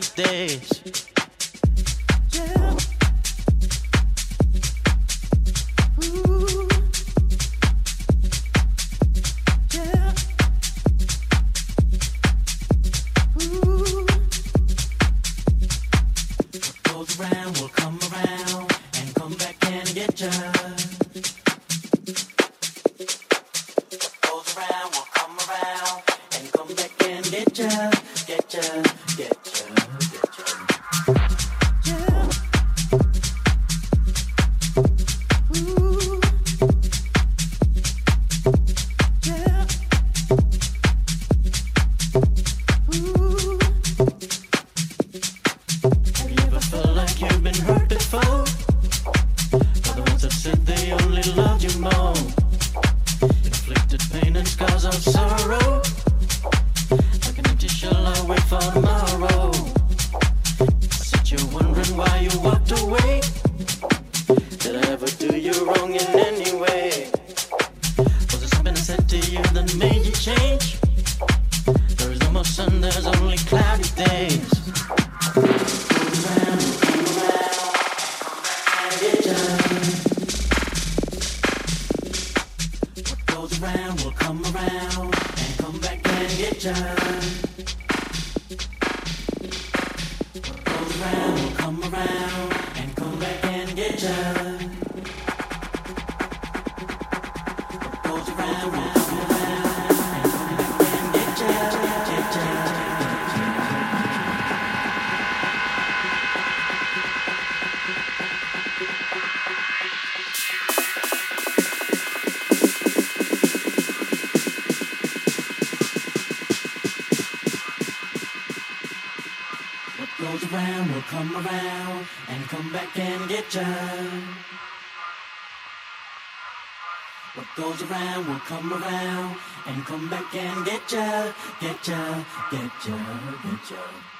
these days. around, will come around and come back and get ya, get ya, get ya, get ya.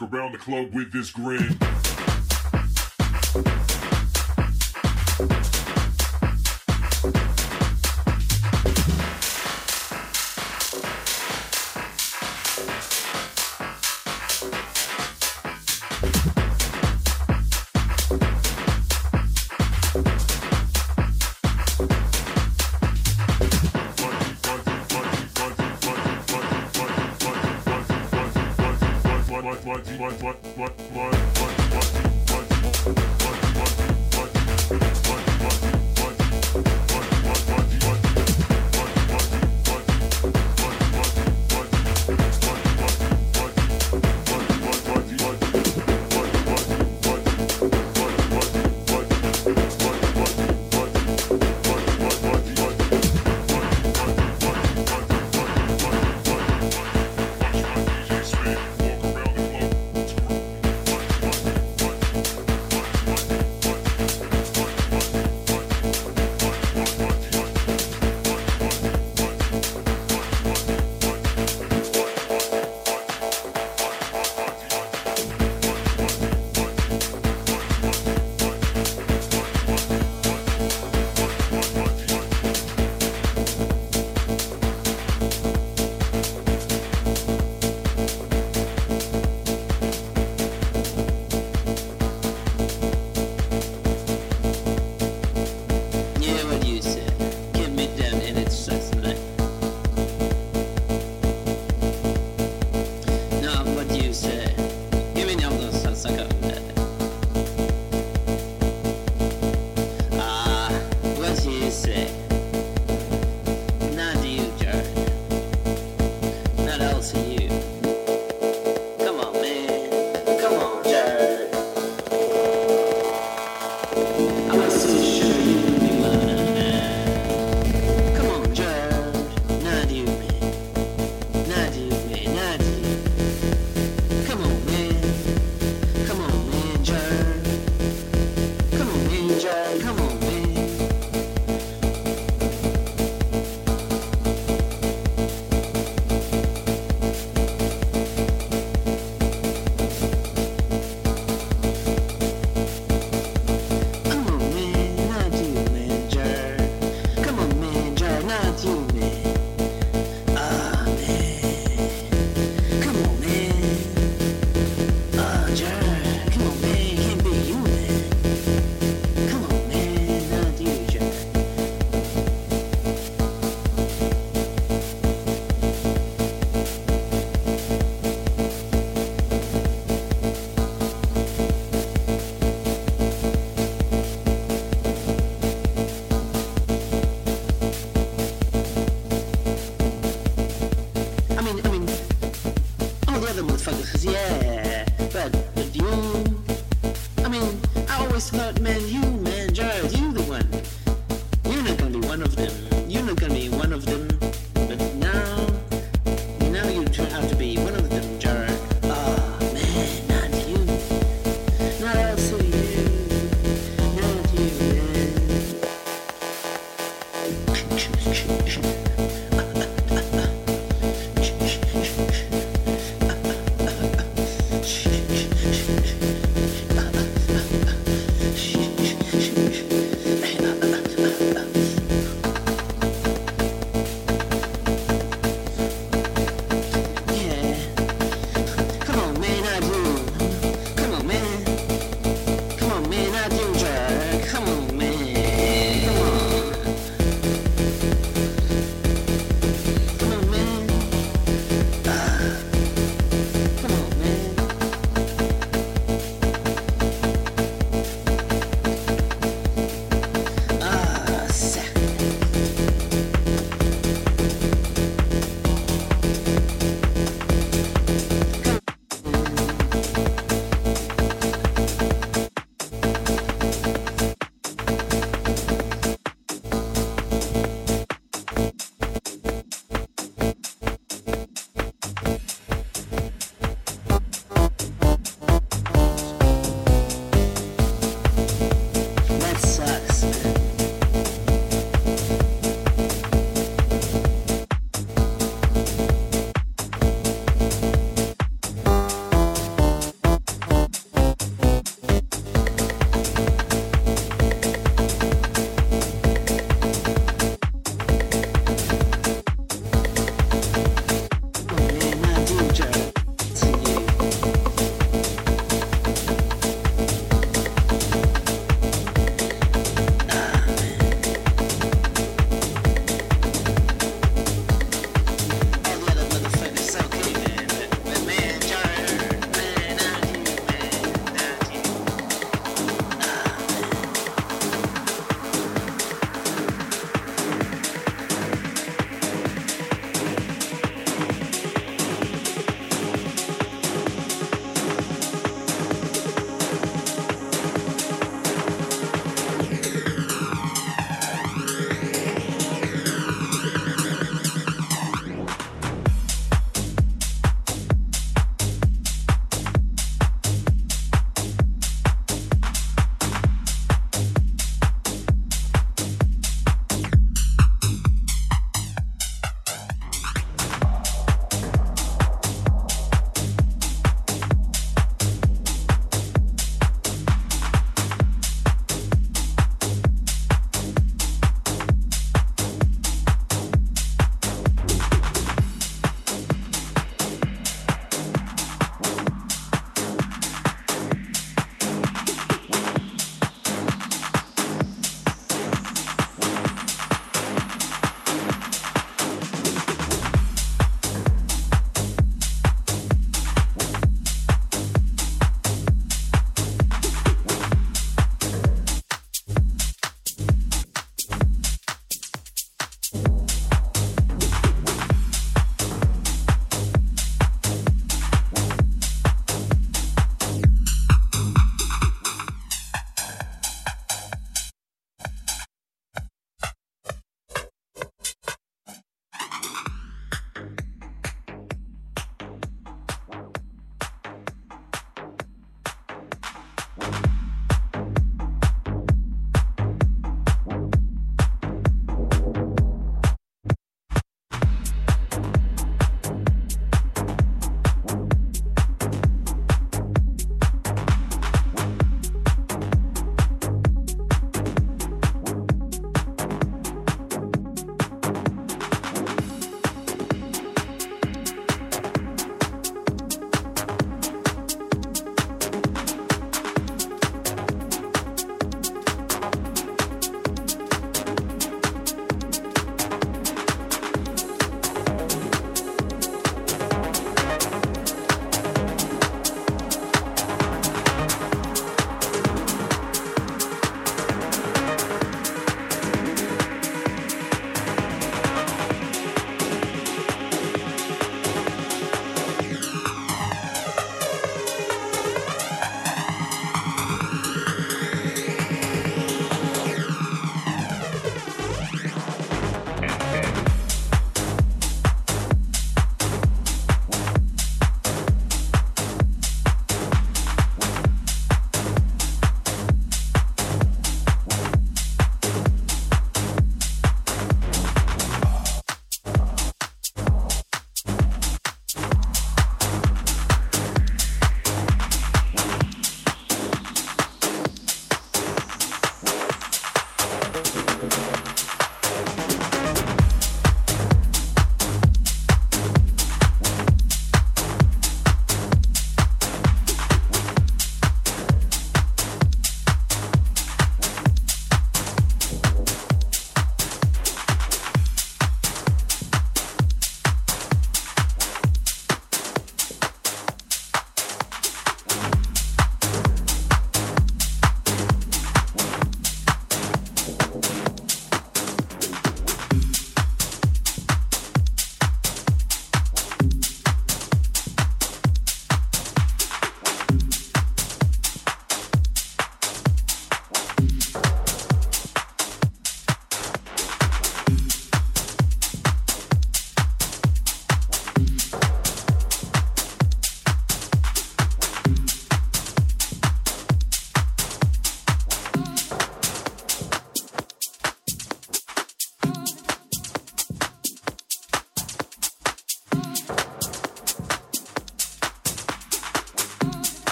Walk around the club with this grin.